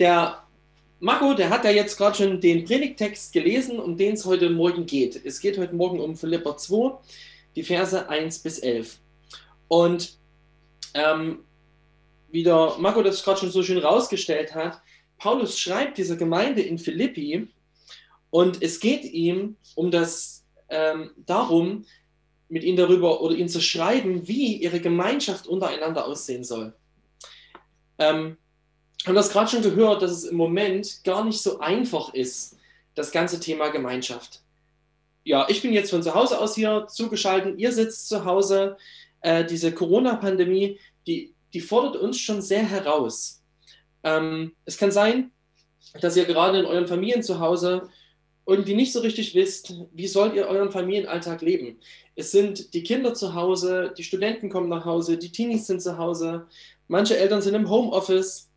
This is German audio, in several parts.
der Marco, der hat ja jetzt gerade schon den Predigtext gelesen, um den es heute Morgen geht. Es geht heute Morgen um Philipper 2, die Verse 1 bis 11. Und ähm, wie der Marco das gerade schon so schön rausgestellt hat, Paulus schreibt dieser Gemeinde in Philippi und es geht ihm um das ähm, darum, mit ihnen darüber oder ihnen zu schreiben, wie ihre Gemeinschaft untereinander aussehen soll. Ähm, haben das gerade schon gehört, dass es im Moment gar nicht so einfach ist, das ganze Thema Gemeinschaft. Ja, ich bin jetzt von zu Hause aus hier zugeschaltet, ihr sitzt zu Hause. Äh, diese Corona-Pandemie, die, die fordert uns schon sehr heraus. Ähm, es kann sein, dass ihr gerade in euren Familien zu Hause irgendwie nicht so richtig wisst, wie sollt ihr euren Familienalltag leben. Es sind die Kinder zu Hause, die Studenten kommen nach Hause, die Teenies sind zu Hause, manche Eltern sind im Homeoffice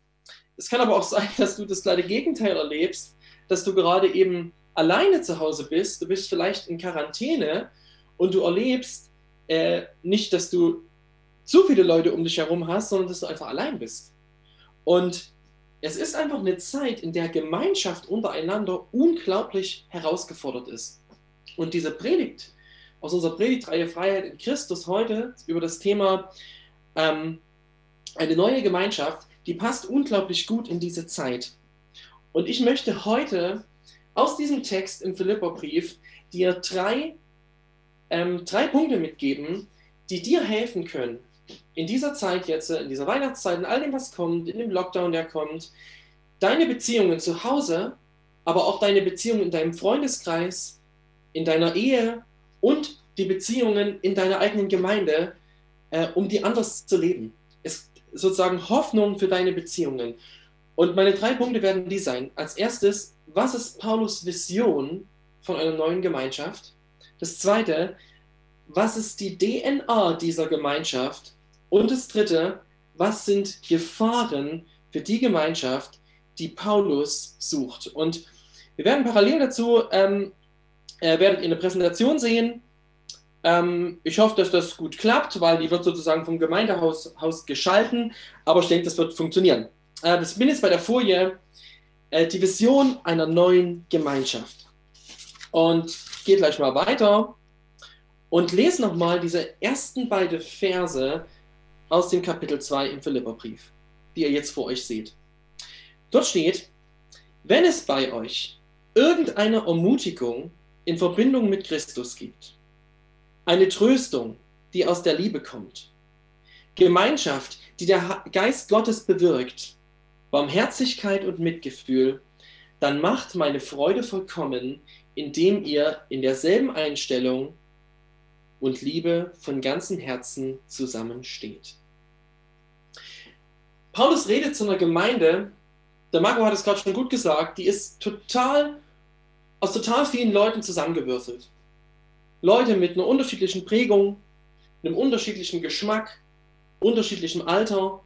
es kann aber auch sein, dass du das kleine Gegenteil erlebst, dass du gerade eben alleine zu Hause bist, du bist vielleicht in Quarantäne und du erlebst äh, nicht, dass du zu viele Leute um dich herum hast, sondern dass du einfach allein bist. Und es ist einfach eine Zeit, in der Gemeinschaft untereinander unglaublich herausgefordert ist. Und diese Predigt aus unserer Predigtreihe Freiheit in Christus heute über das Thema ähm, eine neue Gemeinschaft, die passt unglaublich gut in diese Zeit. Und ich möchte heute aus diesem Text im Philipperbrief dir drei, ähm, drei Punkte mitgeben, die dir helfen können, in dieser Zeit jetzt, in dieser Weihnachtszeit, in all dem, was kommt, in dem Lockdown, der kommt, deine Beziehungen zu Hause, aber auch deine Beziehungen in deinem Freundeskreis, in deiner Ehe und die Beziehungen in deiner eigenen Gemeinde, äh, um die anders zu leben. Es sozusagen Hoffnung für deine Beziehungen. Und meine drei Punkte werden die sein. Als erstes, was ist Paulus Vision von einer neuen Gemeinschaft? Das zweite, was ist die DNA dieser Gemeinschaft? Und das dritte, was sind Gefahren für die Gemeinschaft, die Paulus sucht? Und wir werden parallel dazu, ähm, äh, werdet ihr eine Präsentation sehen, ähm, ich hoffe, dass das gut klappt, weil die wird sozusagen vom Gemeindehaus Haus geschalten, aber ich denke, das wird funktionieren. Äh, das bin jetzt bei der Folie äh, die Vision einer neuen Gemeinschaft. Und gehe gleich mal weiter und lese nochmal diese ersten beiden Verse aus dem Kapitel 2 im Philipperbrief, die ihr jetzt vor euch seht. Dort steht, wenn es bei euch irgendeine Ermutigung in Verbindung mit Christus gibt, eine Tröstung, die aus der Liebe kommt. Gemeinschaft, die der Geist Gottes bewirkt. Barmherzigkeit und Mitgefühl. Dann macht meine Freude vollkommen, indem ihr in derselben Einstellung und Liebe von ganzem Herzen zusammensteht. Paulus redet zu einer Gemeinde, der Marco hat es gerade schon gut gesagt, die ist total aus total vielen Leuten zusammengewürfelt. Leute mit einer unterschiedlichen Prägung, einem unterschiedlichen Geschmack, unterschiedlichem Alter,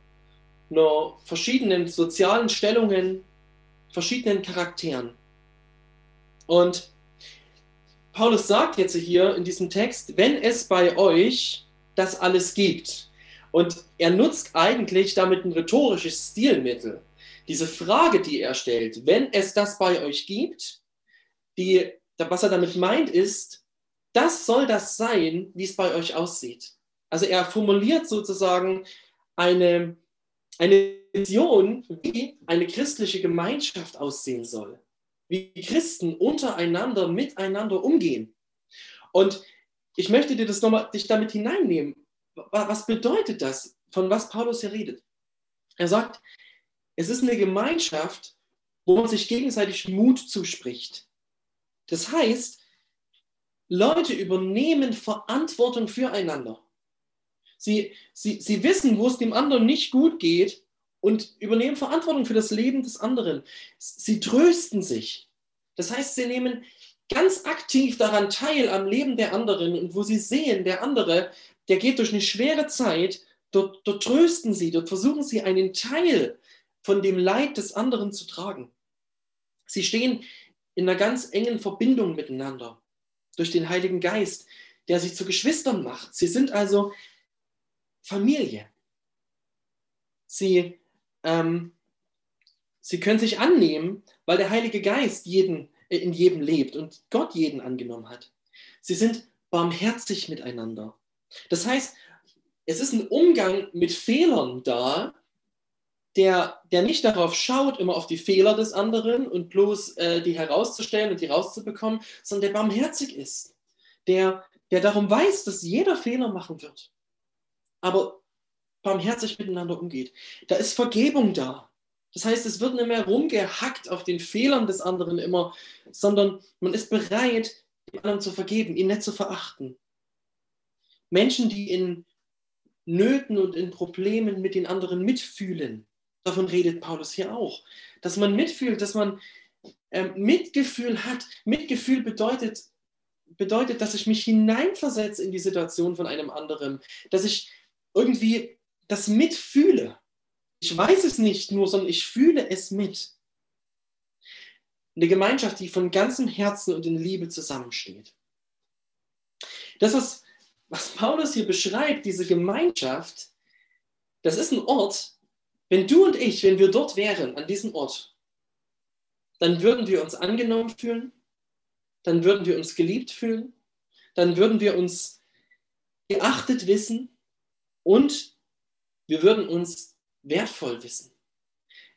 einer verschiedenen sozialen Stellungen, verschiedenen Charakteren. Und Paulus sagt jetzt hier in diesem Text, wenn es bei euch das alles gibt. Und er nutzt eigentlich damit ein rhetorisches Stilmittel. Diese Frage, die er stellt, wenn es das bei euch gibt, die, was er damit meint, ist, das soll das sein, wie es bei euch aussieht. Also er formuliert sozusagen eine, eine Vision, wie eine christliche Gemeinschaft aussehen soll. Wie Christen untereinander, miteinander umgehen. Und ich möchte dir das nochmal, dich damit hineinnehmen. Was bedeutet das, von was Paulus hier redet? Er sagt, es ist eine Gemeinschaft, wo man sich gegenseitig Mut zuspricht. Das heißt, Leute übernehmen Verantwortung füreinander. Sie, sie, sie wissen, wo es dem anderen nicht gut geht und übernehmen Verantwortung für das Leben des anderen. Sie trösten sich. Das heißt, sie nehmen ganz aktiv daran teil am Leben der anderen und wo sie sehen, der andere, der geht durch eine schwere Zeit, dort, dort trösten sie, dort versuchen sie einen Teil von dem Leid des anderen zu tragen. Sie stehen in einer ganz engen Verbindung miteinander durch den Heiligen Geist, der sie zu Geschwistern macht. Sie sind also Familie. Sie, ähm, sie können sich annehmen, weil der Heilige Geist jeden, äh, in jedem lebt und Gott jeden angenommen hat. Sie sind barmherzig miteinander. Das heißt, es ist ein Umgang mit Fehlern da, der, der nicht darauf schaut, immer auf die Fehler des anderen und bloß äh, die herauszustellen und die rauszubekommen, sondern der barmherzig ist, der, der darum weiß, dass jeder Fehler machen wird, aber barmherzig miteinander umgeht. Da ist Vergebung da. Das heißt, es wird nicht mehr rumgehackt auf den Fehlern des anderen immer, sondern man ist bereit, den anderen zu vergeben, ihn nicht zu verachten. Menschen, die in Nöten und in Problemen mit den anderen mitfühlen, davon redet Paulus hier auch, dass man mitfühlt, dass man ähm, Mitgefühl hat. Mitgefühl bedeutet, bedeutet, dass ich mich hineinversetze in die Situation von einem anderen, dass ich irgendwie das mitfühle. Ich weiß es nicht nur, sondern ich fühle es mit. Eine Gemeinschaft, die von ganzem Herzen und in Liebe zusammensteht. Das, was, was Paulus hier beschreibt, diese Gemeinschaft, das ist ein Ort, wenn du und ich, wenn wir dort wären, an diesem Ort, dann würden wir uns angenommen fühlen, dann würden wir uns geliebt fühlen, dann würden wir uns geachtet wissen und wir würden uns wertvoll wissen.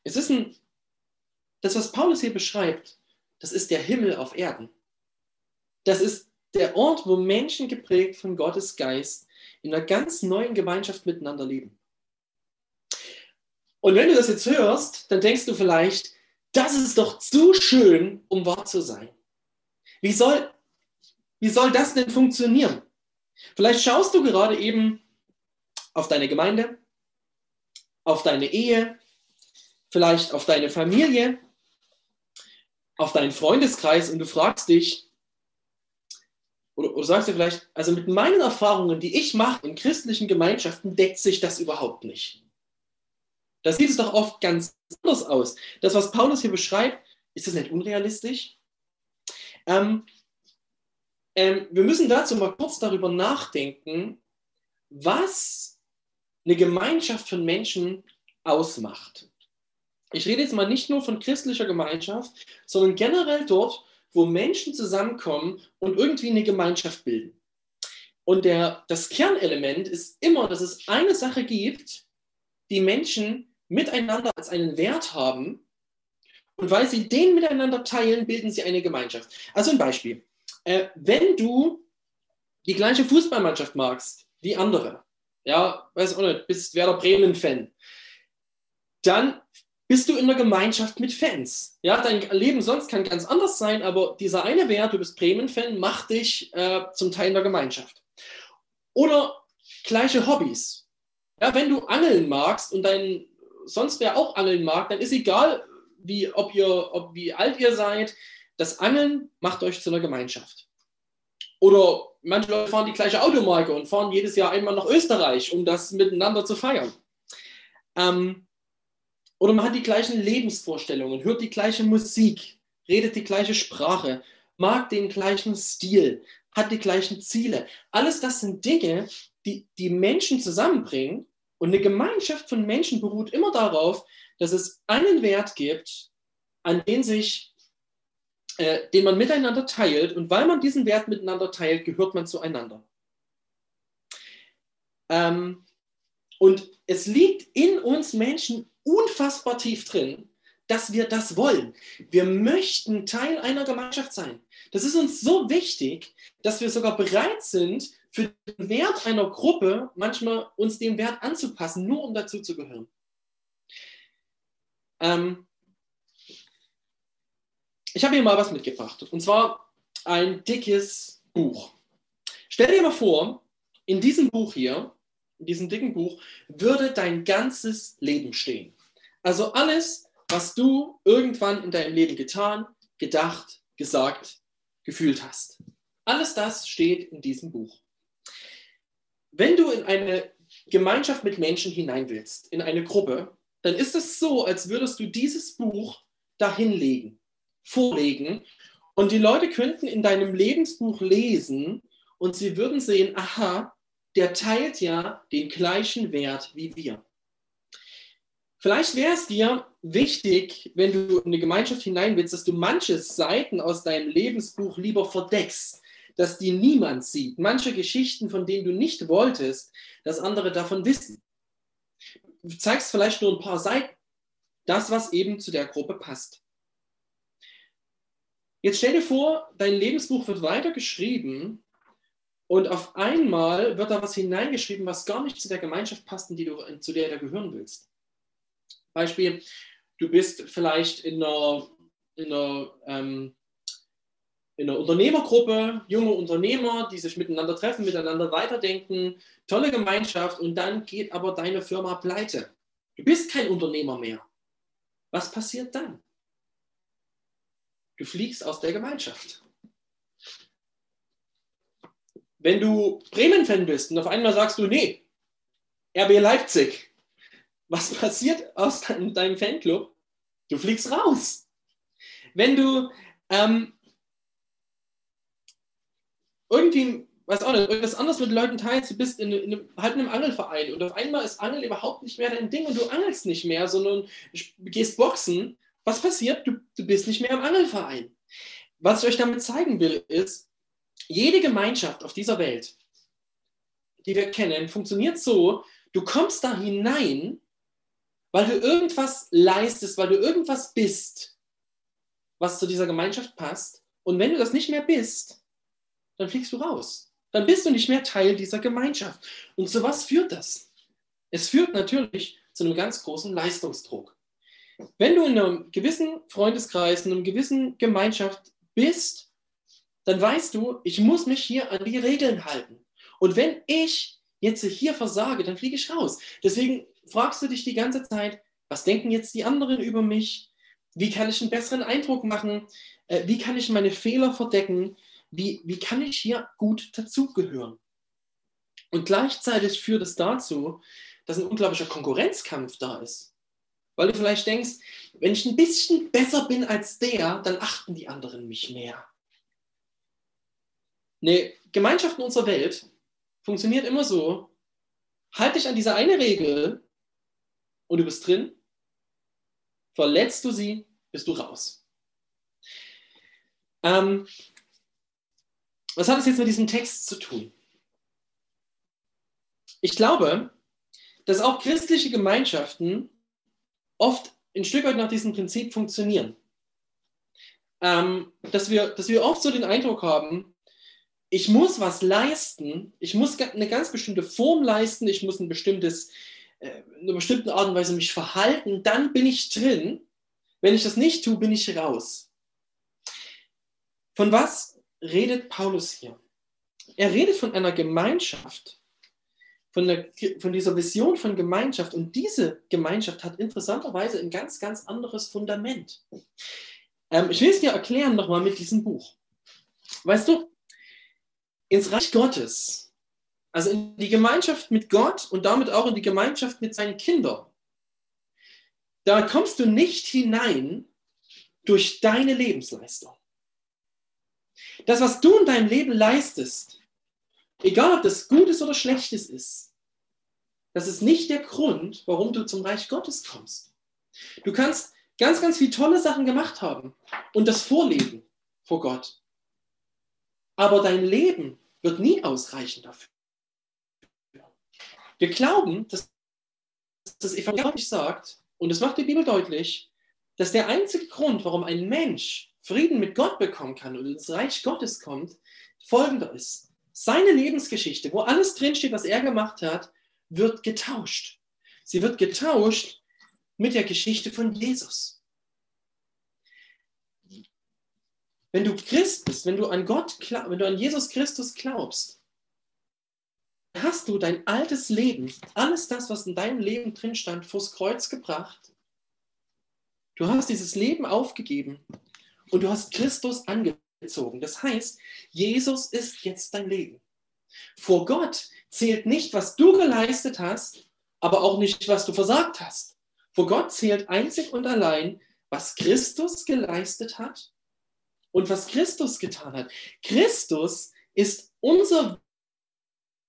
Es ist ein, das, was Paulus hier beschreibt, das ist der Himmel auf Erden. Das ist der Ort, wo Menschen geprägt von Gottes Geist in einer ganz neuen Gemeinschaft miteinander leben. Und wenn du das jetzt hörst, dann denkst du vielleicht, das ist doch zu schön, um wahr zu sein. Wie soll, wie soll das denn funktionieren? Vielleicht schaust du gerade eben auf deine Gemeinde, auf deine Ehe, vielleicht auf deine Familie, auf deinen Freundeskreis und du fragst dich, oder, oder sagst dir vielleicht, also mit meinen Erfahrungen, die ich mache in christlichen Gemeinschaften, deckt sich das überhaupt nicht. Da sieht es doch oft ganz anders aus. Das, was Paulus hier beschreibt, ist das nicht unrealistisch? Ähm, ähm, wir müssen dazu mal kurz darüber nachdenken, was eine Gemeinschaft von Menschen ausmacht. Ich rede jetzt mal nicht nur von christlicher Gemeinschaft, sondern generell dort, wo Menschen zusammenkommen und irgendwie eine Gemeinschaft bilden. Und der, das Kernelement ist immer, dass es eine Sache gibt, die Menschen miteinander als einen Wert haben und weil sie den miteinander teilen, bilden sie eine Gemeinschaft. Also ein Beispiel. Äh, wenn du die gleiche Fußballmannschaft magst wie andere, ja, weiß auch nicht, bist Werder Bremen-Fan, dann bist du in einer Gemeinschaft mit Fans. Ja, dein Leben sonst kann ganz anders sein, aber dieser eine Wert, du bist Bremen-Fan, macht dich äh, zum Teil der Gemeinschaft. Oder gleiche Hobbys. Ja, wenn du Angeln magst und dein sonst wer auch angeln mag, dann ist egal, wie, ob ihr, ob, wie alt ihr seid. Das Angeln macht euch zu einer Gemeinschaft. Oder manche Leute fahren die gleiche Automarke und fahren jedes Jahr einmal nach Österreich, um das miteinander zu feiern. Ähm, oder man hat die gleichen Lebensvorstellungen, hört die gleiche Musik, redet die gleiche Sprache, mag den gleichen Stil, hat die gleichen Ziele. Alles das sind Dinge, die die Menschen zusammenbringen und eine Gemeinschaft von Menschen beruht immer darauf, dass es einen Wert gibt, an den sich, äh, den man miteinander teilt. Und weil man diesen Wert miteinander teilt, gehört man zueinander. Ähm, und es liegt in uns Menschen unfassbar tief drin, dass wir das wollen. Wir möchten Teil einer Gemeinschaft sein. Das ist uns so wichtig, dass wir sogar bereit sind, für den Wert einer Gruppe manchmal uns dem Wert anzupassen, nur um dazu zu gehören. Ähm ich habe hier mal was mitgebracht, und zwar ein dickes Buch. Stell dir mal vor, in diesem Buch hier, in diesem dicken Buch, würde dein ganzes Leben stehen. Also alles, was du irgendwann in deinem Leben getan, gedacht, gesagt, gefühlt hast. Alles das steht in diesem Buch. Wenn du in eine Gemeinschaft mit Menschen hinein willst, in eine Gruppe, dann ist es so, als würdest du dieses Buch dahinlegen, vorlegen und die Leute könnten in deinem Lebensbuch lesen und sie würden sehen, aha, der teilt ja den gleichen Wert wie wir. Vielleicht wäre es dir wichtig, wenn du in eine Gemeinschaft hinein willst, dass du manche Seiten aus deinem Lebensbuch lieber verdeckst, dass die niemand sieht. Manche Geschichten, von denen du nicht wolltest, dass andere davon wissen. Du zeigst vielleicht nur ein paar Seiten, das, was eben zu der Gruppe passt. Jetzt stell dir vor, dein Lebensbuch wird weiter geschrieben und auf einmal wird da was hineingeschrieben, was gar nicht zu der Gemeinschaft passt, in die du, zu der du gehören willst. Beispiel, du bist vielleicht in einer, in einer, ähm, in einer Unternehmergruppe, junge Unternehmer, die sich miteinander treffen, miteinander weiterdenken, tolle Gemeinschaft und dann geht aber deine Firma pleite. Du bist kein Unternehmer mehr. Was passiert dann? Du fliegst aus der Gemeinschaft. Wenn du Bremen-Fan bist und auf einmal sagst du, nee, RB Leipzig, was passiert aus deinem, Fanclub? Du fliegst raus. Wenn du ähm, irgendwie, weiß auch nicht, irgendwas anderes mit Leuten teilst, du bist in, in, halt in einem Angelverein und auf einmal ist Angeln überhaupt nicht mehr dein Ding und du angelst nicht mehr, sondern gehst boxen, was passiert? Du, du bist nicht mehr im Angelverein. Was ich euch damit zeigen will, ist, jede Gemeinschaft auf dieser Welt, die wir kennen, funktioniert so, du kommst da hinein, weil du irgendwas leistest, weil du irgendwas bist, was zu dieser Gemeinschaft passt. Und wenn du das nicht mehr bist, dann fliegst du raus. Dann bist du nicht mehr Teil dieser Gemeinschaft. Und zu was führt das? Es führt natürlich zu einem ganz großen Leistungsdruck. Wenn du in einem gewissen Freundeskreis, in einer gewissen Gemeinschaft bist, dann weißt du, ich muss mich hier an die Regeln halten. Und wenn ich jetzt hier versage, dann fliege ich raus. Deswegen fragst du dich die ganze Zeit, was denken jetzt die anderen über mich? Wie kann ich einen besseren Eindruck machen? Äh, wie kann ich meine Fehler verdecken? Wie, wie kann ich hier gut dazugehören? Und gleichzeitig führt es dazu, dass ein unglaublicher Konkurrenzkampf da ist. Weil du vielleicht denkst, wenn ich ein bisschen besser bin als der, dann achten die anderen mich mehr. Eine Gemeinschaft in unserer Welt funktioniert immer so, halt dich an diese eine Regel und du bist drin. Verletzt du sie, bist du raus. Ähm, was hat es jetzt mit diesem Text zu tun? Ich glaube, dass auch christliche Gemeinschaften oft ein Stück weit nach diesem Prinzip funktionieren. Ähm, dass, wir, dass wir oft so den Eindruck haben, ich muss was leisten, ich muss eine ganz bestimmte Form leisten, ich muss ein bestimmtes, äh, eine bestimmte Art und Weise mich verhalten, dann bin ich drin. Wenn ich das nicht tue, bin ich raus. Von was redet Paulus hier? Er redet von einer Gemeinschaft, von, der, von dieser Vision von Gemeinschaft. Und diese Gemeinschaft hat interessanterweise ein ganz, ganz anderes Fundament. Ähm, ich will es dir erklären nochmal mit diesem Buch. Weißt du, ins Reich Gottes, also in die Gemeinschaft mit Gott und damit auch in die Gemeinschaft mit seinen Kindern, da kommst du nicht hinein durch deine Lebensleistung. Das, was du in deinem Leben leistest, Egal, ob das Gutes oder Schlechtes ist, das ist nicht der Grund, warum du zum Reich Gottes kommst. Du kannst ganz, ganz viele tolle Sachen gemacht haben und das vorleben vor Gott. Aber dein Leben wird nie ausreichen dafür. Wir glauben, dass das Evangelium sagt, und das macht die Bibel deutlich, dass der einzige Grund, warum ein Mensch Frieden mit Gott bekommen kann und ins Reich Gottes kommt, folgender ist seine Lebensgeschichte, wo alles drinsteht, was er gemacht hat, wird getauscht. Sie wird getauscht mit der Geschichte von Jesus. Wenn du Christ bist, wenn du an Gott, wenn du an Jesus Christus glaubst, hast du dein altes Leben, alles das, was in deinem Leben drin stand, vors Kreuz gebracht. Du hast dieses Leben aufgegeben und du hast Christus angenommen gezogen. Das heißt, Jesus ist jetzt dein Leben. Vor Gott zählt nicht, was du geleistet hast, aber auch nicht, was du versagt hast. Vor Gott zählt einzig und allein, was Christus geleistet hat und was Christus getan hat. Christus ist unser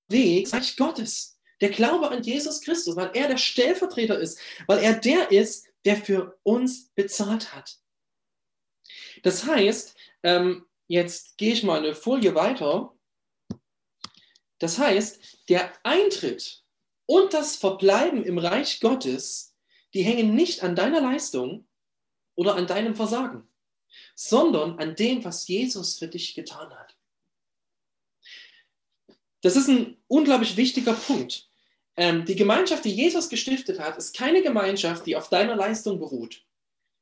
Weg, Reich Gottes. Der Glaube an Jesus Christus, weil er der Stellvertreter ist, weil er der ist, der für uns bezahlt hat. Das heißt, ähm, jetzt gehe ich mal eine Folie weiter. Das heißt, der Eintritt und das Verbleiben im Reich Gottes, die hängen nicht an deiner Leistung oder an deinem Versagen, sondern an dem, was Jesus für dich getan hat. Das ist ein unglaublich wichtiger Punkt. Ähm, die Gemeinschaft, die Jesus gestiftet hat, ist keine Gemeinschaft, die auf deiner Leistung beruht.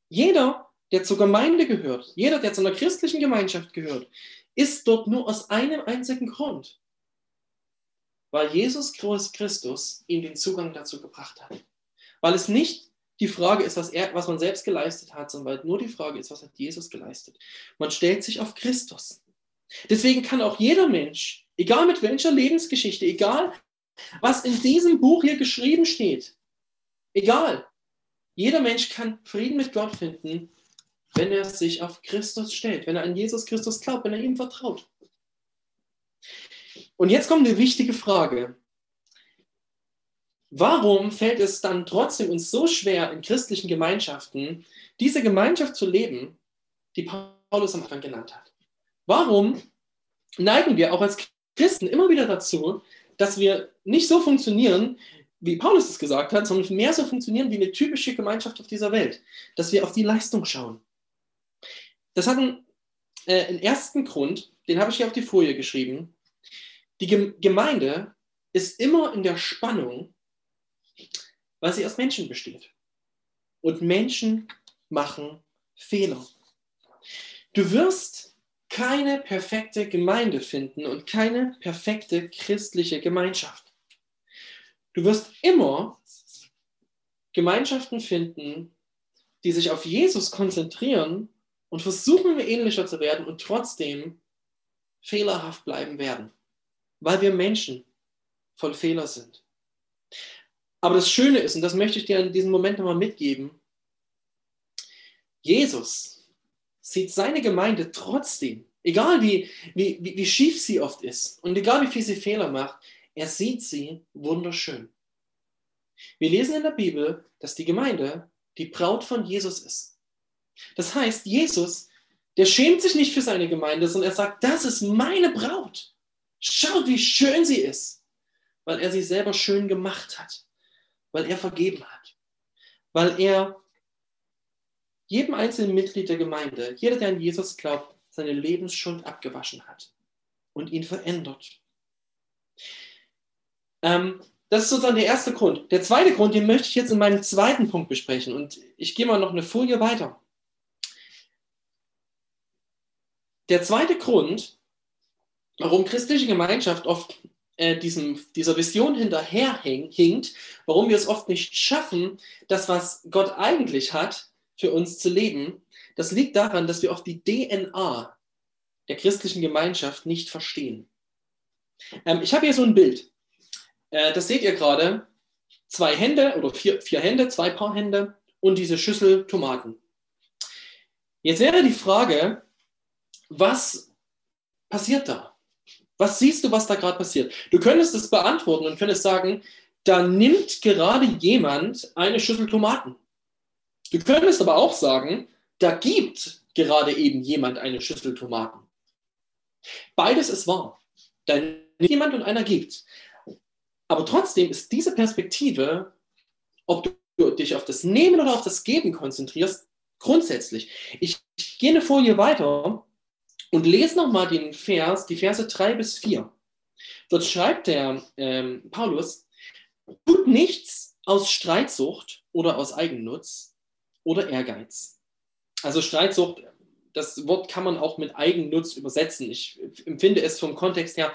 Jeder, der zur Gemeinde gehört, jeder, der zu einer christlichen Gemeinschaft gehört, ist dort nur aus einem einzigen Grund. Weil Jesus Christus ihm den Zugang dazu gebracht hat. Weil es nicht die Frage ist, was, er, was man selbst geleistet hat, sondern weil nur die Frage ist, was hat Jesus geleistet. Man stellt sich auf Christus. Deswegen kann auch jeder Mensch, egal mit welcher Lebensgeschichte, egal was in diesem Buch hier geschrieben steht, egal, jeder Mensch kann Frieden mit Gott finden, wenn er sich auf Christus stellt, wenn er an Jesus Christus glaubt, wenn er ihm vertraut. Und jetzt kommt eine wichtige Frage. Warum fällt es dann trotzdem uns so schwer, in christlichen Gemeinschaften diese Gemeinschaft zu leben, die Paulus am Anfang genannt hat? Warum neigen wir auch als Christen immer wieder dazu, dass wir nicht so funktionieren, wie Paulus es gesagt hat, sondern mehr so funktionieren wie eine typische Gemeinschaft auf dieser Welt, dass wir auf die Leistung schauen. Das hat einen, äh, einen ersten Grund, den habe ich hier auf die Folie geschrieben. Die Gemeinde ist immer in der Spannung, weil sie aus Menschen besteht. Und Menschen machen Fehler. Du wirst keine perfekte Gemeinde finden und keine perfekte christliche Gemeinschaft. Du wirst immer Gemeinschaften finden, die sich auf Jesus konzentrieren und versuchen, ähnlicher zu werden und trotzdem fehlerhaft bleiben werden, weil wir Menschen voll Fehler sind. Aber das Schöne ist, und das möchte ich dir in diesem Moment nochmal mitgeben, Jesus sieht seine Gemeinde trotzdem, egal wie, wie, wie schief sie oft ist und egal wie viel sie Fehler macht, er sieht sie wunderschön. Wir lesen in der Bibel, dass die Gemeinde die Braut von Jesus ist. Das heißt, Jesus, der schämt sich nicht für seine Gemeinde, sondern er sagt, das ist meine Braut. Schaut, wie schön sie ist, weil er sie selber schön gemacht hat weil er vergeben hat, weil er jedem einzelnen Mitglied der Gemeinde, jeder, der an Jesus glaubt, seine Lebensschuld abgewaschen hat und ihn verändert. Ähm, das ist sozusagen der erste Grund. Der zweite Grund, den möchte ich jetzt in meinem zweiten Punkt besprechen. Und ich gehe mal noch eine Folie weiter. Der zweite Grund, warum christliche Gemeinschaft oft äh, diesem, dieser Vision hinterherhinkt, warum wir es oft nicht schaffen, das, was Gott eigentlich hat, für uns zu leben, das liegt daran, dass wir oft die DNA der christlichen Gemeinschaft nicht verstehen. Ähm, ich habe hier so ein Bild. Äh, das seht ihr gerade. Zwei Hände oder vier, vier Hände, zwei Paar Hände und diese Schüssel Tomaten. Jetzt wäre die Frage, was passiert da? Was siehst du, was da gerade passiert? Du könntest es beantworten und könntest sagen, da nimmt gerade jemand eine Schüssel Tomaten. Du könntest aber auch sagen, da gibt gerade eben jemand eine Schüssel Tomaten. Beides ist wahr. Da nimmt jemand und einer gibt. Aber trotzdem ist diese Perspektive, ob du dich auf das Nehmen oder auf das Geben konzentrierst, grundsätzlich. Ich, gehe eine Folie weiter und lese nochmal den Vers, die Verse 3 bis 4. Dort schreibt der ähm, Paulus, tut nichts aus Streitsucht oder aus Eigennutz oder Ehrgeiz. Also Streitsucht, das Wort kann man auch mit Eigennutz übersetzen. Ich empfinde es vom Kontext her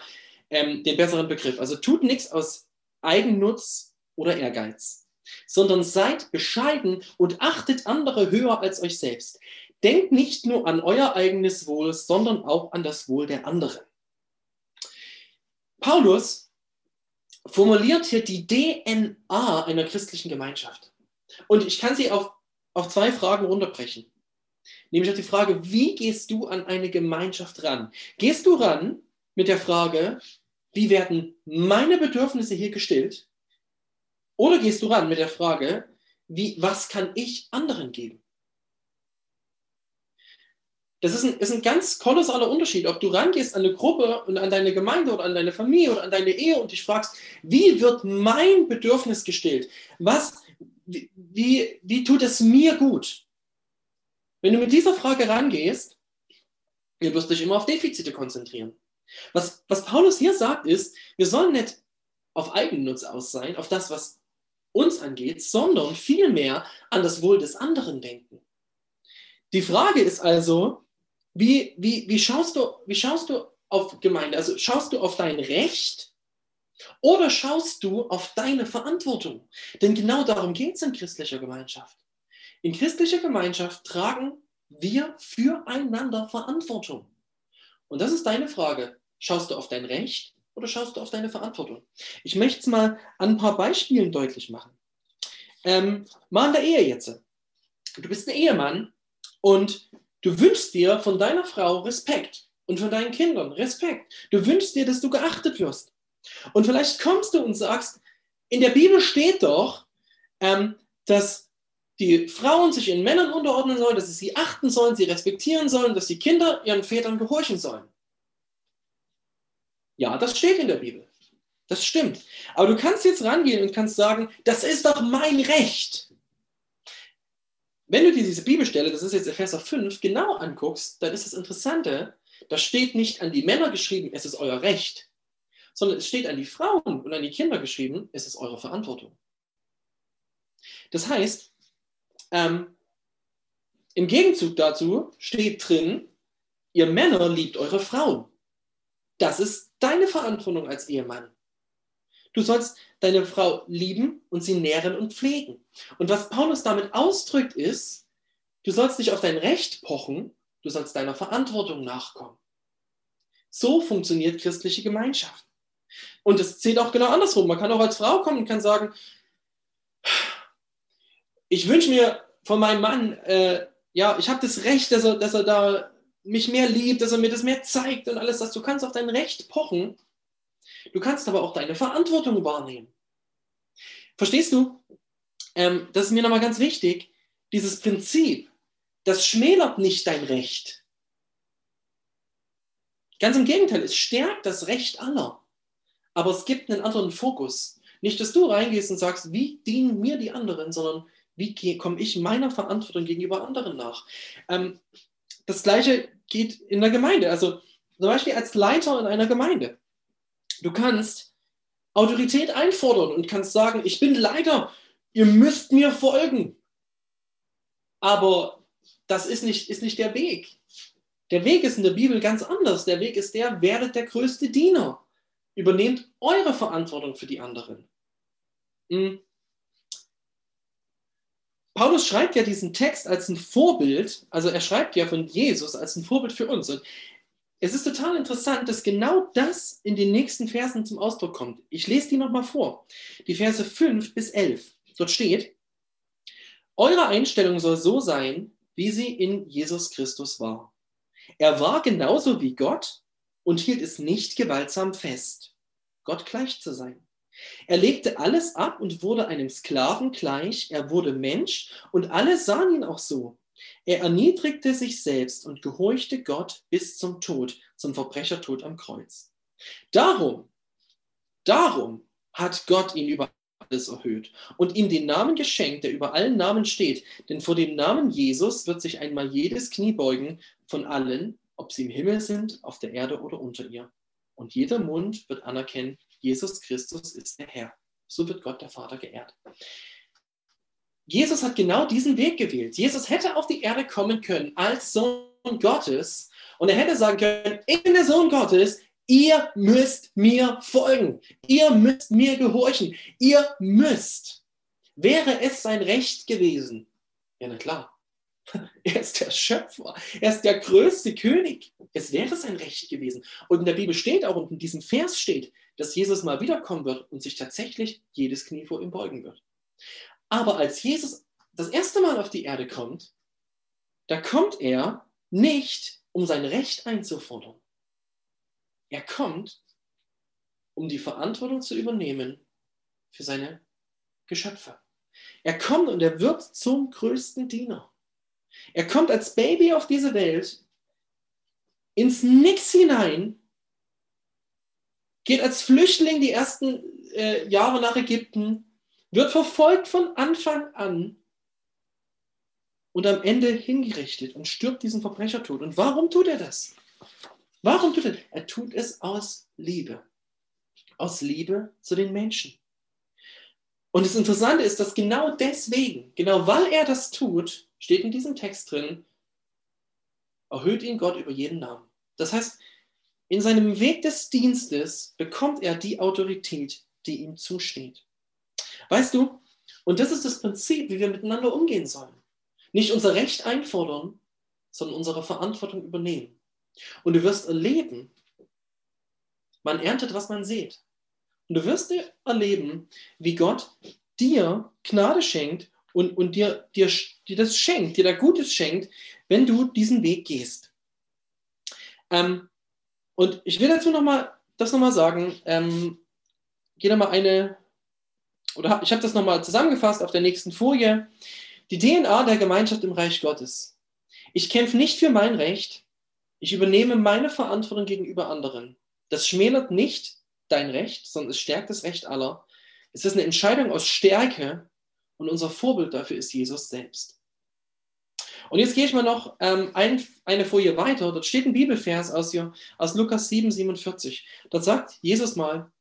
ähm, den besseren Begriff. Also tut nichts aus Eigennutz oder Ehrgeiz, sondern seid bescheiden und achtet andere höher als euch selbst. Denkt nicht nur an euer eigenes Wohl, sondern auch an das Wohl der anderen. Paulus formuliert hier die DNA einer christlichen Gemeinschaft. Und ich kann sie auf, auf zwei Fragen runterbrechen. Nämlich auf die Frage, wie gehst du an eine Gemeinschaft ran? Gehst du ran mit der Frage, wie werden meine Bedürfnisse hier gestillt? Oder gehst du ran mit der Frage, wie, was kann ich anderen geben? Das ist ein, ist ein ganz kolossaler Unterschied, ob du rangehst an eine Gruppe und an deine Gemeinde oder an deine Familie oder an deine Ehe und dich fragst, wie wird mein Bedürfnis gestillt? Was, wie, wie, wie tut es mir gut? Wenn du mit dieser Frage rangehst, du wirst dich immer auf Defizite konzentrieren. Was, was Paulus hier sagt, ist, wir sollen nicht auf Eigennutz aus sein, auf das, was uns angeht, sondern vielmehr an das Wohl des anderen denken. Die Frage ist also, wie, wie, wie, schaust du, wie schaust du auf Gemeinde? Also schaust du auf dein Recht oder schaust du auf deine Verantwortung? Denn genau darum geht es in christlicher Gemeinschaft. In christlicher Gemeinschaft tragen wir füreinander Verantwortung. Und das ist deine Frage. Schaust du auf dein Recht oder schaust du auf deine Verantwortung? Ich möchte es mal an ein paar Beispielen deutlich machen. Ähm, mal in der Ehe jetzt. Du bist ein Ehemann und Du wünschst dir von deiner Frau Respekt und von deinen Kindern Respekt. Du wünschst dir, dass du geachtet wirst. Und vielleicht kommst du und sagst, in der Bibel steht doch, ähm, dass die Frauen sich ihren Männern unterordnen sollen, dass sie sie achten sollen, sie respektieren sollen, dass die Kinder ihren Vätern gehorchen sollen. Ja, das steht in der Bibel. Das stimmt. Aber du kannst jetzt rangehen und kannst sagen, das ist doch mein Recht. Wenn du dir diese Bibelstelle, das ist jetzt Epheser 5, genau anguckst, dann ist das Interessante, da steht nicht an die Männer geschrieben, es ist euer Recht, sondern es steht an die Frauen und an die Kinder geschrieben, es ist eure Verantwortung. Das heißt, ähm, im Gegenzug dazu steht drin, ihr Männer liebt eure Frauen. Das ist deine Verantwortung als Ehemann. Du sollst deine Frau lieben und sie nähren und pflegen. Und was Paulus damit ausdrückt, ist, du sollst nicht auf dein Recht pochen, du sollst deiner Verantwortung nachkommen. So funktioniert christliche Gemeinschaft. Und es zählt auch genau andersrum. Man kann auch als Frau kommen und kann sagen, ich wünsche mir von meinem Mann, äh, ja, ich habe das Recht, dass er, dass er da mich mehr liebt, dass er mir das mehr zeigt und alles das. Du kannst auf dein Recht pochen, Du kannst aber auch deine Verantwortung wahrnehmen. Verstehst du? Ähm, das ist mir nochmal ganz wichtig. Dieses Prinzip, das schmälert nicht dein Recht. Ganz im Gegenteil, es stärkt das Recht aller. Aber es gibt einen anderen Fokus. Nicht, dass du reingehst und sagst, wie dienen mir die anderen, sondern wie komme ich meiner Verantwortung gegenüber anderen nach. Ähm, das Gleiche geht in der Gemeinde. Also zum Beispiel als Leiter in einer Gemeinde. Du kannst Autorität einfordern und kannst sagen, ich bin Leiter, ihr müsst mir folgen. Aber das ist nicht, ist nicht der Weg. Der Weg ist in der Bibel ganz anders. Der Weg ist der, werdet der größte Diener. Übernehmt eure Verantwortung für die anderen. Hm. Paulus schreibt ja diesen Text als ein Vorbild, also er schreibt ja von Jesus als ein Vorbild für uns. Und es ist total interessant, dass genau das in den nächsten Versen zum Ausdruck kommt. Ich lese die nochmal vor. Die Verse 5 bis 11. Dort steht, Eure Einstellung soll so sein, wie sie in Jesus Christus war. Er war genauso wie Gott und hielt es nicht gewaltsam fest, Gott gleich zu sein. Er legte alles ab und wurde einem Sklaven gleich. Er wurde Mensch und alle sahen ihn auch so. Er erniedrigte sich selbst und gehorchte Gott bis zum Tod, zum Verbrechertod am Kreuz. Darum, darum hat Gott ihn über alles erhöht und ihm den Namen geschenkt, der über allen Namen steht. Denn vor dem Namen Jesus wird sich einmal jedes Knie beugen von allen, ob sie im Himmel sind, auf der Erde oder unter ihr. Und jeder Mund wird anerkennen, Jesus Christus ist der Herr. So wird Gott der Vater geehrt. Jesus hat genau diesen Weg gewählt. Jesus hätte auf die Erde kommen können als Sohn Gottes und er hätte sagen können, ich bin der Sohn Gottes, ihr müsst mir folgen, ihr müsst mir gehorchen, ihr müsst. Wäre es sein Recht gewesen? Ja, na klar. Er ist der Schöpfer, er ist der größte König. Es wäre sein Recht gewesen. Und in der Bibel steht auch, und in diesem Vers steht, dass Jesus mal wiederkommen wird und sich tatsächlich jedes Knie vor ihm beugen wird. Aber als Jesus das erste Mal auf die Erde kommt, da kommt er nicht, um sein Recht einzufordern. Er kommt, um die Verantwortung zu übernehmen für seine Geschöpfe. Er kommt und er wird zum größten Diener. Er kommt als Baby auf diese Welt, ins Nix hinein, geht als Flüchtling die ersten äh, Jahre nach Ägypten, wird verfolgt von Anfang an und am Ende hingerichtet und stirbt diesen Verbrechertod. Und warum tut er das? Warum tut er das? Er tut es aus Liebe. Aus Liebe zu den Menschen. Und das Interessante ist, dass genau deswegen, genau weil er das tut, steht in diesem Text drin, erhöht ihn Gott über jeden Namen. Das heißt, in seinem Weg des Dienstes bekommt er die Autorität, die ihm zusteht. Weißt du, und das ist das Prinzip, wie wir miteinander umgehen sollen. Nicht unser Recht einfordern, sondern unsere Verantwortung übernehmen. Und du wirst erleben, man erntet, was man sieht. Und du wirst erleben, wie Gott dir Gnade schenkt und, und dir, dir, dir das schenkt, dir da Gutes schenkt, wenn du diesen Weg gehst. Ähm, und ich will dazu nochmal das nochmal sagen. Ähm, gehe nochmal eine, oder ich habe das nochmal zusammengefasst auf der nächsten Folie. Die DNA der Gemeinschaft im Reich Gottes. Ich kämpfe nicht für mein Recht. Ich übernehme meine Verantwortung gegenüber anderen. Das schmälert nicht dein Recht, sondern es stärkt das Recht aller. Es ist eine Entscheidung aus Stärke und unser Vorbild dafür ist Jesus selbst. Und jetzt gehe ich mal noch ähm, ein, eine Folie weiter. Dort steht ein Bibelvers aus, aus Lukas 7, 47. Dort sagt Jesus mal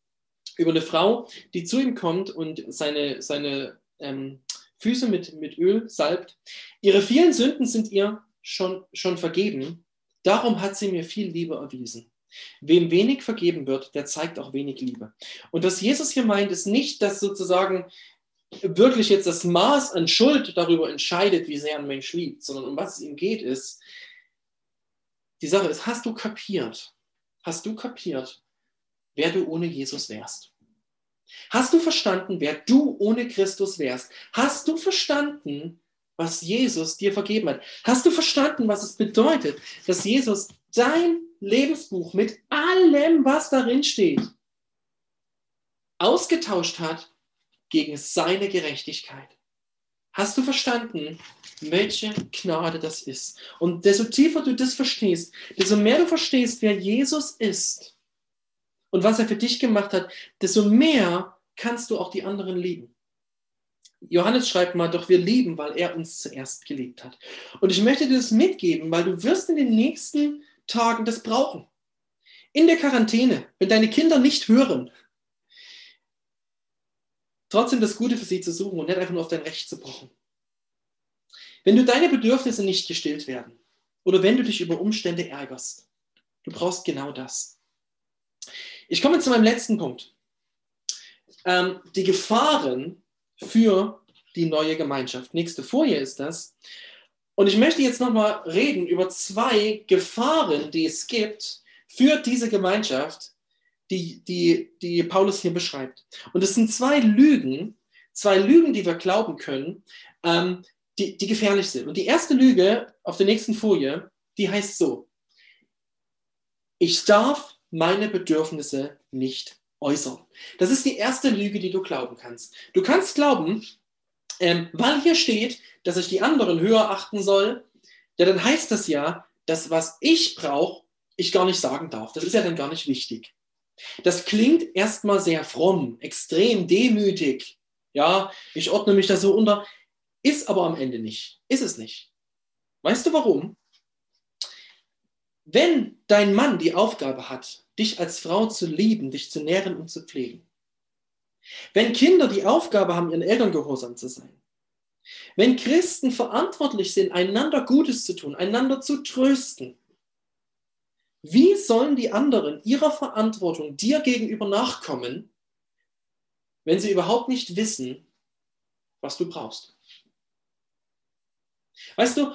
über eine Frau, die zu ihm kommt und seine, seine ähm, Füße mit, mit Öl salbt. Ihre vielen Sünden sind ihr schon, schon vergeben. Darum hat sie mir viel Liebe erwiesen. Wem wenig vergeben wird, der zeigt auch wenig Liebe. Und was Jesus hier meint, ist nicht, dass sozusagen wirklich jetzt das Maß an Schuld darüber entscheidet, wie sehr ein Mensch liebt, sondern um was es ihm geht, ist, die Sache ist, hast du kapiert, hast du kapiert, wer du ohne Jesus wärst? Hast du verstanden, wer du ohne Christus wärst? Hast du verstanden, was Jesus dir vergeben hat? Hast du verstanden, was es bedeutet, dass Jesus dein Lebensbuch mit allem, was darin steht, ausgetauscht hat gegen seine Gerechtigkeit. Hast du verstanden, welche Gnade das ist? Und desto tiefer du das verstehst, desto mehr du verstehst, wer Jesus ist und was er für dich gemacht hat, desto mehr kannst du auch die anderen lieben. Johannes schreibt mal, doch wir lieben, weil er uns zuerst geliebt hat. Und ich möchte dir das mitgeben, weil du wirst in den nächsten Tagen das brauchen. In der Quarantäne, wenn deine Kinder nicht hören, trotzdem das Gute für sie zu suchen und nicht einfach nur auf dein Recht zu pochen. Wenn du deine Bedürfnisse nicht gestillt werden oder wenn du dich über Umstände ärgerst, du brauchst genau das. Ich komme zu meinem letzten Punkt. Ähm, die Gefahren für die neue Gemeinschaft. Nächste Folie ist das. Und ich möchte jetzt nochmal reden über zwei Gefahren, die es gibt für diese Gemeinschaft, die, die, die Paulus hier beschreibt. Und es sind zwei Lügen, zwei Lügen, die wir glauben können, ähm, die, die gefährlich sind. Und die erste Lüge auf der nächsten Folie, die heißt so, ich darf meine Bedürfnisse nicht äußern. Das ist die erste Lüge, die du glauben kannst. Du kannst glauben, ähm, weil hier steht, dass ich die anderen höher achten soll, ja, dann heißt das ja, dass was ich brauche, ich gar nicht sagen darf. Das ist ja dann gar nicht wichtig. Das klingt erstmal sehr fromm, extrem demütig. Ja, ich ordne mich da so unter, ist aber am Ende nicht. Ist es nicht. Weißt du warum? Wenn dein Mann die Aufgabe hat, dich als Frau zu lieben, dich zu nähren und zu pflegen, wenn Kinder die Aufgabe haben, ihren Eltern gehorsam zu sein, wenn Christen verantwortlich sind, einander Gutes zu tun, einander zu trösten, wie sollen die anderen ihrer Verantwortung dir gegenüber nachkommen, wenn sie überhaupt nicht wissen, was du brauchst? Weißt du,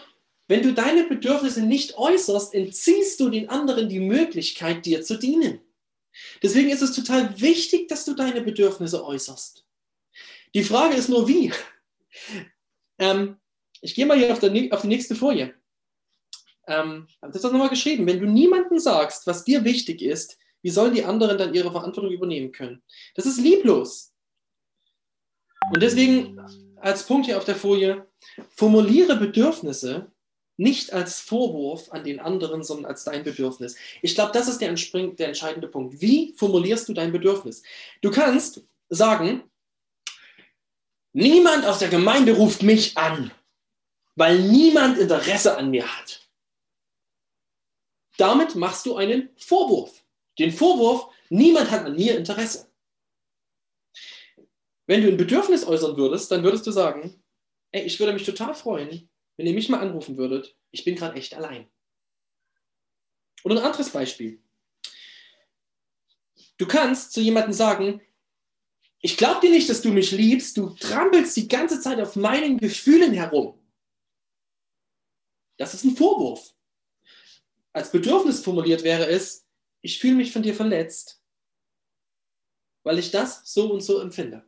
wenn du deine Bedürfnisse nicht äußerst, entziehst du den anderen die Möglichkeit, dir zu dienen. Deswegen ist es total wichtig, dass du deine Bedürfnisse äußerst. Die Frage ist nur, wie. Ähm, ich gehe mal hier auf, der, auf die nächste Folie. Ähm, das ist nochmal geschrieben. Wenn du niemandem sagst, was dir wichtig ist, wie sollen die anderen dann ihre Verantwortung übernehmen können? Das ist lieblos. Und deswegen als Punkt hier auf der Folie, formuliere Bedürfnisse nicht als Vorwurf an den anderen, sondern als dein Bedürfnis. Ich glaube, das ist der, der entscheidende Punkt. Wie formulierst du dein Bedürfnis? Du kannst sagen, niemand aus der Gemeinde ruft mich an, weil niemand Interesse an mir hat. Damit machst du einen Vorwurf. Den Vorwurf, niemand hat an mir Interesse. Wenn du ein Bedürfnis äußern würdest, dann würdest du sagen, ey, ich würde mich total freuen, wenn ihr mich mal anrufen würdet. Ich bin gerade echt allein. Oder ein anderes Beispiel. Du kannst zu jemandem sagen, ich glaube dir nicht, dass du mich liebst, du trampelst die ganze Zeit auf meinen Gefühlen herum. Das ist ein Vorwurf als Bedürfnis formuliert wäre es, ich fühle mich von dir verletzt, weil ich das so und so empfinde.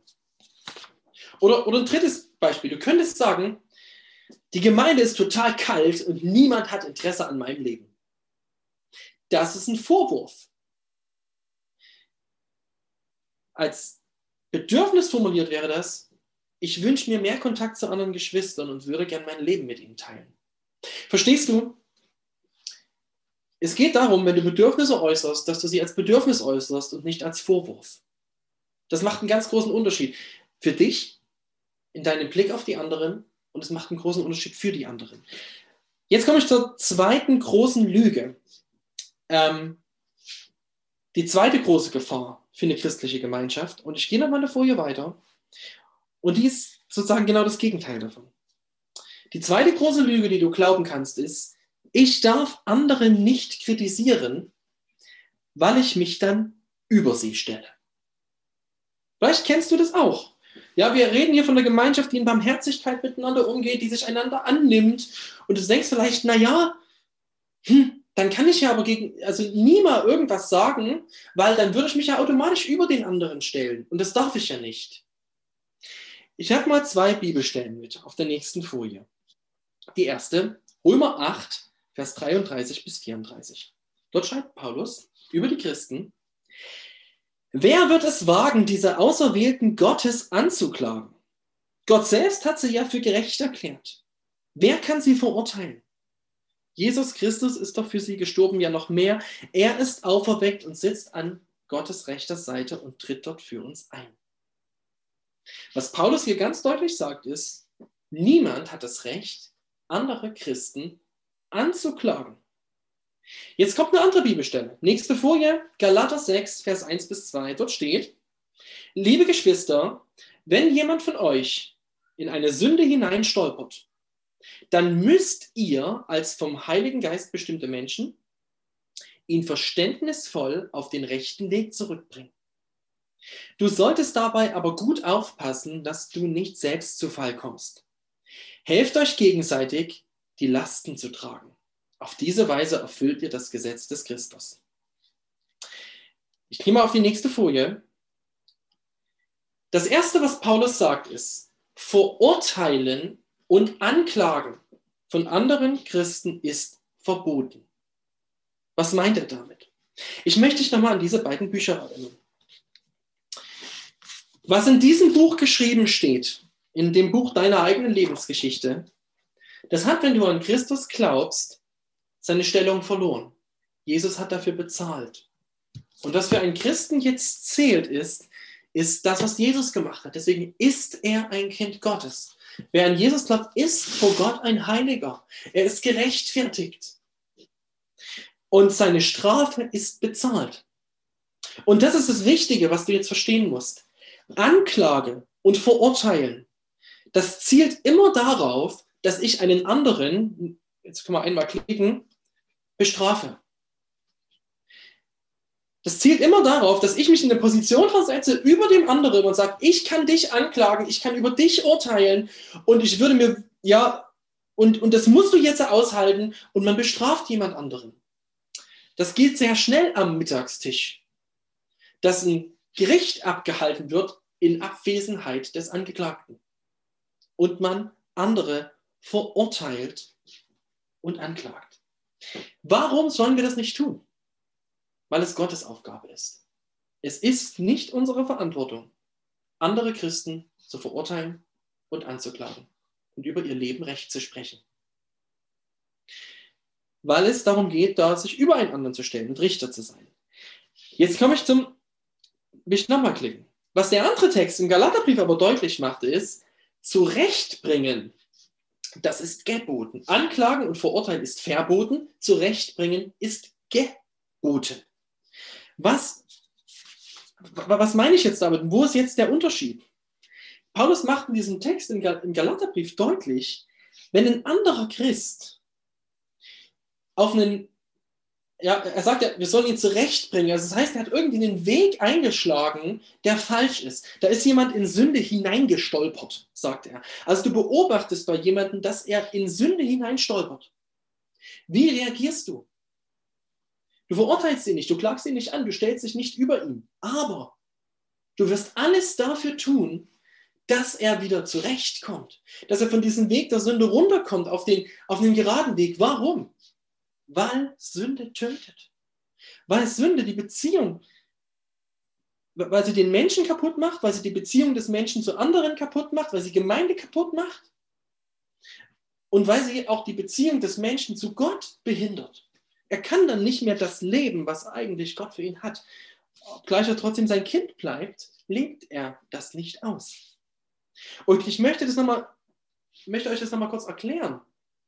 Oder, oder ein drittes Beispiel. Du könntest sagen, die Gemeinde ist total kalt und niemand hat Interesse an meinem Leben. Das ist ein Vorwurf. Als Bedürfnis formuliert wäre das, ich wünsche mir mehr Kontakt zu anderen Geschwistern und würde gern mein Leben mit ihnen teilen. Verstehst du? Es geht darum, wenn du Bedürfnisse äußerst, dass du sie als Bedürfnis äußerst und nicht als Vorwurf. Das macht einen ganz großen Unterschied für dich, in deinem Blick auf die anderen und es macht einen großen Unterschied für die anderen. Jetzt komme ich zur zweiten großen Lüge. Ähm, die zweite große Gefahr für eine christliche Gemeinschaft, und ich gehe noch mal eine Folie weiter, und die ist sozusagen genau das Gegenteil davon. Die zweite große Lüge, die du glauben kannst, ist, ich darf andere nicht kritisieren, weil ich mich dann über sie stelle. Vielleicht kennst du das auch. Ja, wir reden hier von einer Gemeinschaft, die in Barmherzigkeit miteinander umgeht, die sich einander annimmt. Und du denkst vielleicht, naja, hm, dann kann ich ja aber gegen, also nie mal irgendwas sagen, weil dann würde ich mich ja automatisch über den anderen stellen. Und das darf ich ja nicht. Ich habe mal zwei Bibelstellen mit auf der nächsten Folie. Die erste, Römer 8, Vers 33 bis 34. Dort schreibt Paulus über die Christen, wer wird es wagen, diese Auserwählten Gottes anzuklagen? Gott selbst hat sie ja für gerecht erklärt. Wer kann sie verurteilen? Jesus Christus ist doch für sie gestorben, ja noch mehr. Er ist auferweckt und sitzt an Gottes rechter Seite und tritt dort für uns ein. Was Paulus hier ganz deutlich sagt, ist, niemand hat das Recht, andere Christen anzuklagen. Jetzt kommt eine andere Bibelstelle. Nächste Folie, Galater 6, Vers 1 bis 2. Dort steht, liebe Geschwister, wenn jemand von euch in eine Sünde hinein stolpert, dann müsst ihr als vom Heiligen Geist bestimmte Menschen ihn verständnisvoll auf den rechten Weg zurückbringen. Du solltest dabei aber gut aufpassen, dass du nicht selbst zu Fall kommst. Helft euch gegenseitig, die Lasten zu tragen. Auf diese Weise erfüllt ihr das Gesetz des Christus. Ich gehe mal auf die nächste Folie. Das Erste, was Paulus sagt, ist, verurteilen und anklagen von anderen Christen ist verboten. Was meint er damit? Ich möchte dich nochmal an diese beiden Bücher erinnern. Was in diesem Buch geschrieben steht, in dem Buch deiner eigenen Lebensgeschichte, das hat, wenn du an Christus glaubst, seine Stellung verloren. Jesus hat dafür bezahlt. Und was für einen Christen jetzt zählt ist, ist das, was Jesus gemacht hat. Deswegen ist er ein Kind Gottes. Wer an Jesus glaubt, ist vor Gott ein Heiliger. Er ist gerechtfertigt. Und seine Strafe ist bezahlt. Und das ist das Wichtige, was du jetzt verstehen musst. Anklage und Verurteilen, das zielt immer darauf, dass ich einen anderen, jetzt können wir einmal klicken, bestrafe. Das zielt immer darauf, dass ich mich in eine Position versetze über dem anderen und sage, ich kann dich anklagen, ich kann über dich urteilen und ich würde mir, ja, und, und das musst du jetzt aushalten und man bestraft jemand anderen. Das geht sehr schnell am Mittagstisch, dass ein Gericht abgehalten wird in Abwesenheit des Angeklagten und man andere verurteilt und anklagt. Warum sollen wir das nicht tun? Weil es Gottes Aufgabe ist. Es ist nicht unsere Verantwortung, andere Christen zu verurteilen und anzuklagen und über ihr Leben Recht zu sprechen. Weil es darum geht, da sich über einen anderen zu stellen und Richter zu sein. Jetzt komme ich zum, will ich nochmal klicken. Was der andere Text im Galaterbrief aber deutlich machte, ist, zurechtbringen, das ist geboten. Anklagen und verurteilen ist verboten, zurechtbringen ist geboten. Was, was meine ich jetzt damit? Wo ist jetzt der Unterschied? Paulus macht in diesem Text im Galaterbrief deutlich, wenn ein anderer Christ auf einen, ja, er sagt ja, wir sollen ihn zurechtbringen. Also das heißt, er hat irgendwie einen Weg eingeschlagen, der falsch ist. Da ist jemand in Sünde hineingestolpert, sagt er. Also du beobachtest bei jemandem, dass er in Sünde hineinstolpert. Wie reagierst du? Du verurteilst ihn nicht, du klagst ihn nicht an, du stellst dich nicht über ihn. Aber du wirst alles dafür tun, dass er wieder zurechtkommt, dass er von diesem Weg der Sünde runterkommt auf den, auf den geraden Weg. Warum? Weil Sünde tötet. Weil Sünde die Beziehung, weil sie den Menschen kaputt macht, weil sie die Beziehung des Menschen zu anderen kaputt macht, weil sie Gemeinde kaputt macht und weil sie auch die Beziehung des Menschen zu Gott behindert. Er kann dann nicht mehr das leben, was eigentlich Gott für ihn hat. Obgleich er trotzdem sein Kind bleibt, lebt er das nicht aus. Und ich möchte, das noch mal, möchte euch das nochmal kurz erklären,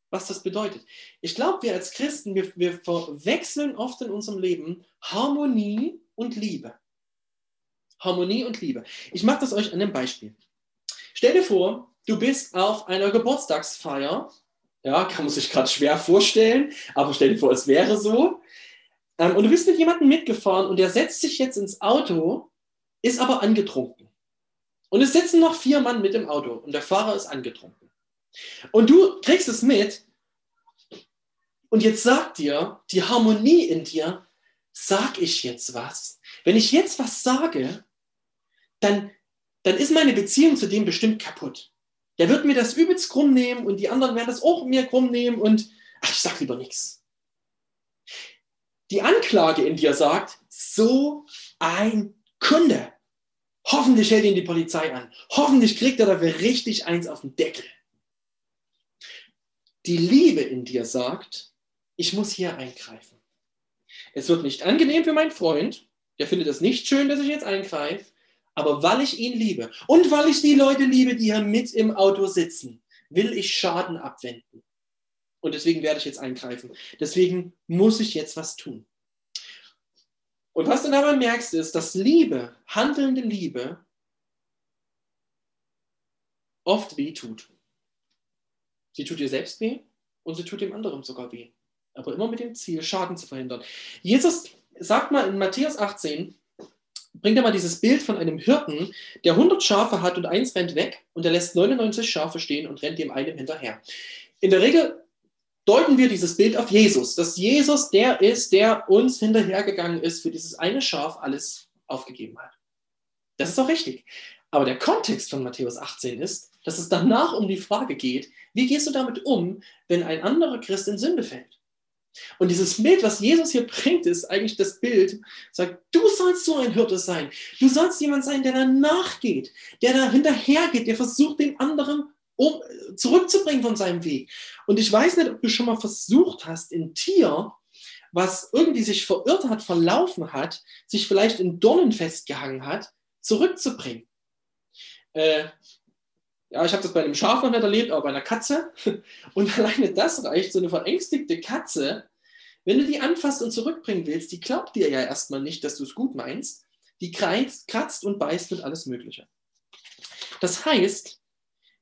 was das bedeutet. Ich glaube, wir als Christen, wir, wir verwechseln oft in unserem Leben Harmonie und Liebe. Harmonie und Liebe. Ich mache das euch an einem Beispiel. Stell dir vor, du bist auf einer Geburtstagsfeier. Ja, kann man sich gerade schwer vorstellen, aber stell dir vor, es wäre so. Ähm, und du bist mit jemandem mitgefahren und der setzt sich jetzt ins Auto, ist aber angetrunken. Und es sitzen noch vier Mann mit im Auto und der Fahrer ist angetrunken. Und du kriegst es mit und jetzt sagt dir die Harmonie in dir, sag ich jetzt was? Wenn ich jetzt was sage, dann, dann ist meine Beziehung zu dem bestimmt kaputt. Der wird mir das übelst krumm nehmen und die anderen werden das auch mir krumm nehmen und ach, ich sag lieber nichts. Die Anklage in dir sagt, so ein Kunde. Hoffentlich hält ihn die Polizei an. Hoffentlich kriegt er dafür richtig eins auf den Deckel. Die Liebe in dir sagt, ich muss hier eingreifen. Es wird nicht angenehm für meinen Freund, der findet es nicht schön, dass ich jetzt eingreife, aber weil ich ihn liebe und weil ich die Leute liebe, die hier mit im Auto sitzen, will ich Schaden abwenden. Und deswegen werde ich jetzt eingreifen. Deswegen muss ich jetzt was tun. Und was du dabei merkst, ist, dass Liebe, handelnde Liebe, oft weh tut. Sie tut dir selbst weh und sie tut dem anderen sogar weh. Aber immer mit dem Ziel, Schaden zu verhindern. Jesus sagt mal in Matthäus 18, bringt er mal dieses Bild von einem Hirten, der 100 Schafe hat und eins rennt weg und er lässt 99 Schafe stehen und rennt dem einen hinterher. In der Regel deuten wir dieses Bild auf Jesus, dass Jesus der ist, der uns hinterhergegangen ist, für dieses eine Schaf alles aufgegeben hat. Das ist auch richtig. Aber der Kontext von Matthäus 18 ist, dass es danach um die Frage geht, wie gehst du damit um, wenn ein anderer Christ in Sünde fällt? Und dieses Bild, was Jesus hier bringt, ist eigentlich das Bild, sagt, du sollst so ein Hirte sein. Du sollst jemand sein, der da nachgeht, der da hinterhergeht, der versucht, den anderen um, zurückzubringen von seinem Weg. Und ich weiß nicht, ob du schon mal versucht hast, ein Tier, was irgendwie sich verirrt hat, verlaufen hat, sich vielleicht in Dornen festgehangen hat, zurückzubringen. Äh, ja, ich habe das bei einem Schaf noch nicht erlebt, aber bei einer Katze. Und alleine das reicht, so eine verängstigte Katze, wenn du die anfasst und zurückbringen willst, die glaubt dir ja erstmal nicht, dass du es gut meinst. Die kratzt, kratzt und beißt und alles Mögliche. Das heißt,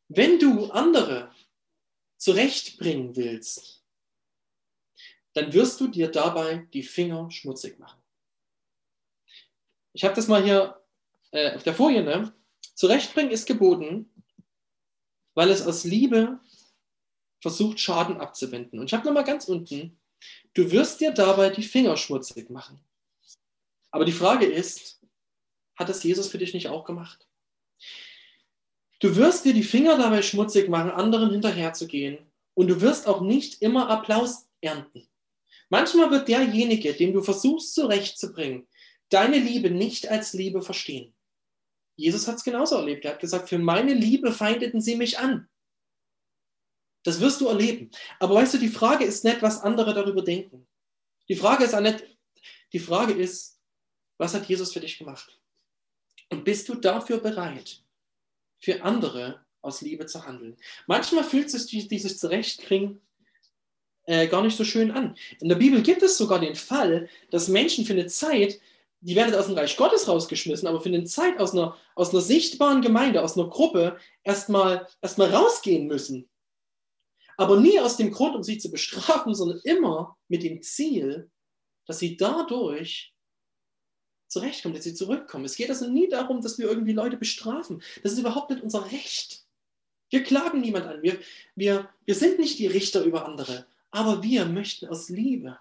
wenn du andere zurechtbringen willst, dann wirst du dir dabei die Finger schmutzig machen. Ich habe das mal hier äh, auf der Folie. Ne? Zurechtbringen ist geboten, weil es aus Liebe versucht, Schaden abzuwenden. Und ich habe nochmal ganz unten, du wirst dir dabei die Finger schmutzig machen. Aber die Frage ist, hat das Jesus für dich nicht auch gemacht? Du wirst dir die Finger dabei schmutzig machen, anderen hinterherzugehen. Und du wirst auch nicht immer Applaus ernten. Manchmal wird derjenige, dem du versuchst zurechtzubringen, deine Liebe nicht als Liebe verstehen. Jesus hat es genauso erlebt. Er hat gesagt, für meine Liebe feindeten sie mich an. Das wirst du erleben. Aber weißt du, die Frage ist nicht, was andere darüber denken. Die Frage ist auch nicht, die Frage ist, was hat Jesus für dich gemacht? Und bist du dafür bereit, für andere aus Liebe zu handeln? Manchmal fühlt sich dieses Zurechtkriegen äh, gar nicht so schön an. In der Bibel gibt es sogar den Fall, dass Menschen für eine Zeit, die werden aus dem Reich Gottes rausgeschmissen, aber für eine Zeit aus einer, aus einer sichtbaren Gemeinde, aus einer Gruppe erstmal erstmal rausgehen müssen. Aber nie aus dem Grund, um sie zu bestrafen, sondern immer mit dem Ziel, dass sie dadurch zurechtkommen, dass sie zurückkommen. Es geht also nie darum, dass wir irgendwie Leute bestrafen. Das ist überhaupt nicht unser Recht. Wir klagen niemand an. Wir, wir, wir sind nicht die Richter über andere. Aber wir möchten aus Liebe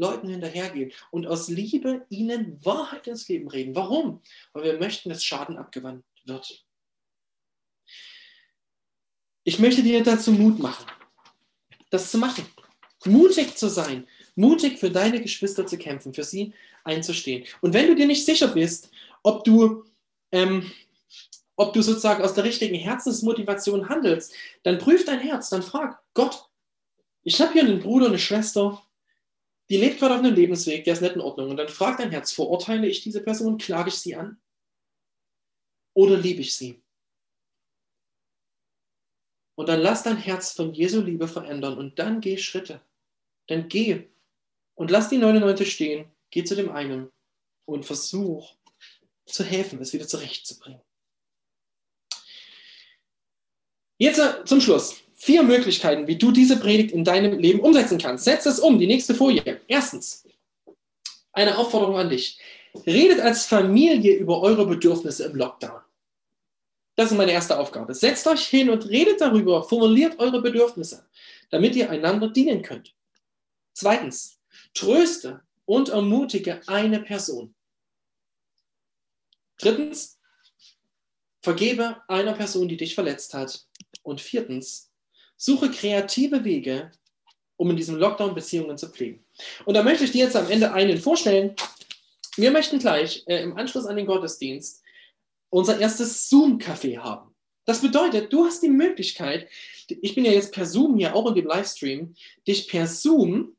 Leuten hinterhergehen und aus Liebe ihnen Wahrheit ins Leben reden. Warum? Weil wir möchten, dass Schaden abgewandt wird. Ich möchte dir dazu Mut machen, das zu machen. Mutig zu sein, mutig für deine Geschwister zu kämpfen, für sie einzustehen. Und wenn du dir nicht sicher bist, ob du, ähm, ob du sozusagen aus der richtigen Herzensmotivation handelst, dann prüf dein Herz, dann frag Gott, ich habe hier einen Bruder, eine Schwester, die lebt gerade auf einem Lebensweg, der ist nicht in Ordnung. Und dann fragt dein Herz, verurteile ich diese Person, klage ich sie an? Oder liebe ich sie? Und dann lass dein Herz von Jesu Liebe verändern und dann geh Schritte. Dann geh und lass die 99 stehen, geh zu dem einen und versuch zu helfen, es wieder zurechtzubringen. Jetzt äh, zum Schluss vier Möglichkeiten, wie du diese Predigt in deinem Leben umsetzen kannst. Setz es um, die nächste Folie. Erstens, eine Aufforderung an dich. Redet als Familie über eure Bedürfnisse im Lockdown. Das ist meine erste Aufgabe. Setzt euch hin und redet darüber, formuliert eure Bedürfnisse, damit ihr einander dienen könnt. Zweitens, tröste und ermutige eine Person. Drittens, vergebe einer Person, die dich verletzt hat. Und viertens, Suche kreative Wege, um in diesem Lockdown Beziehungen zu pflegen. Und da möchte ich dir jetzt am Ende einen vorstellen. Wir möchten gleich äh, im Anschluss an den Gottesdienst unser erstes Zoom-Café haben. Das bedeutet, du hast die Möglichkeit, ich bin ja jetzt per Zoom hier auch in dem Livestream, dich per Zoom,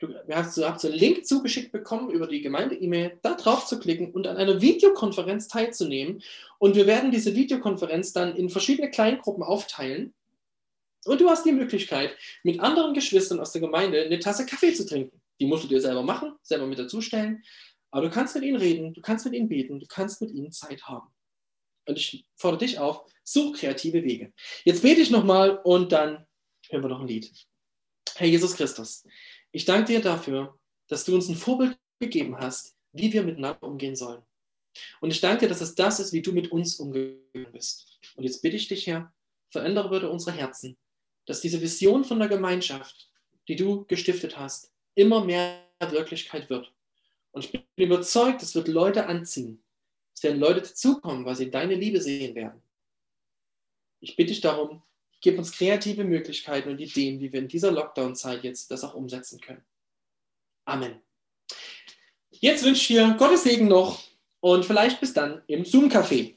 du du hast einen Link zugeschickt bekommen über die Gemeinde-E-Mail, da drauf zu klicken und an einer Videokonferenz teilzunehmen. Und wir werden diese Videokonferenz dann in verschiedene Kleingruppen aufteilen. Und du hast die Möglichkeit, mit anderen Geschwistern aus der Gemeinde eine Tasse Kaffee zu trinken. Die musst du dir selber machen, selber mit dazustellen. Aber du kannst mit ihnen reden, du kannst mit ihnen beten, du kannst mit ihnen Zeit haben. Und ich fordere dich auf, such kreative Wege. Jetzt bete ich nochmal und dann hören wir noch ein Lied. Herr Jesus Christus, ich danke dir dafür, dass du uns ein Vorbild gegeben hast, wie wir miteinander umgehen sollen. Und ich danke dir, dass es das ist, wie du mit uns umgegangen bist. Und jetzt bitte ich dich, Herr, verändere bitte unsere Herzen, dass diese Vision von der Gemeinschaft, die du gestiftet hast, immer mehr Wirklichkeit wird. Und ich bin überzeugt, es wird Leute anziehen. Es werden Leute dazukommen, weil sie deine Liebe sehen werden. Ich bitte dich darum, gib uns kreative Möglichkeiten und Ideen, wie wir in dieser Lockdown-Zeit jetzt das auch umsetzen können. Amen. Jetzt wünsche ich dir Gottes Segen noch und vielleicht bis dann im Zoom-Café.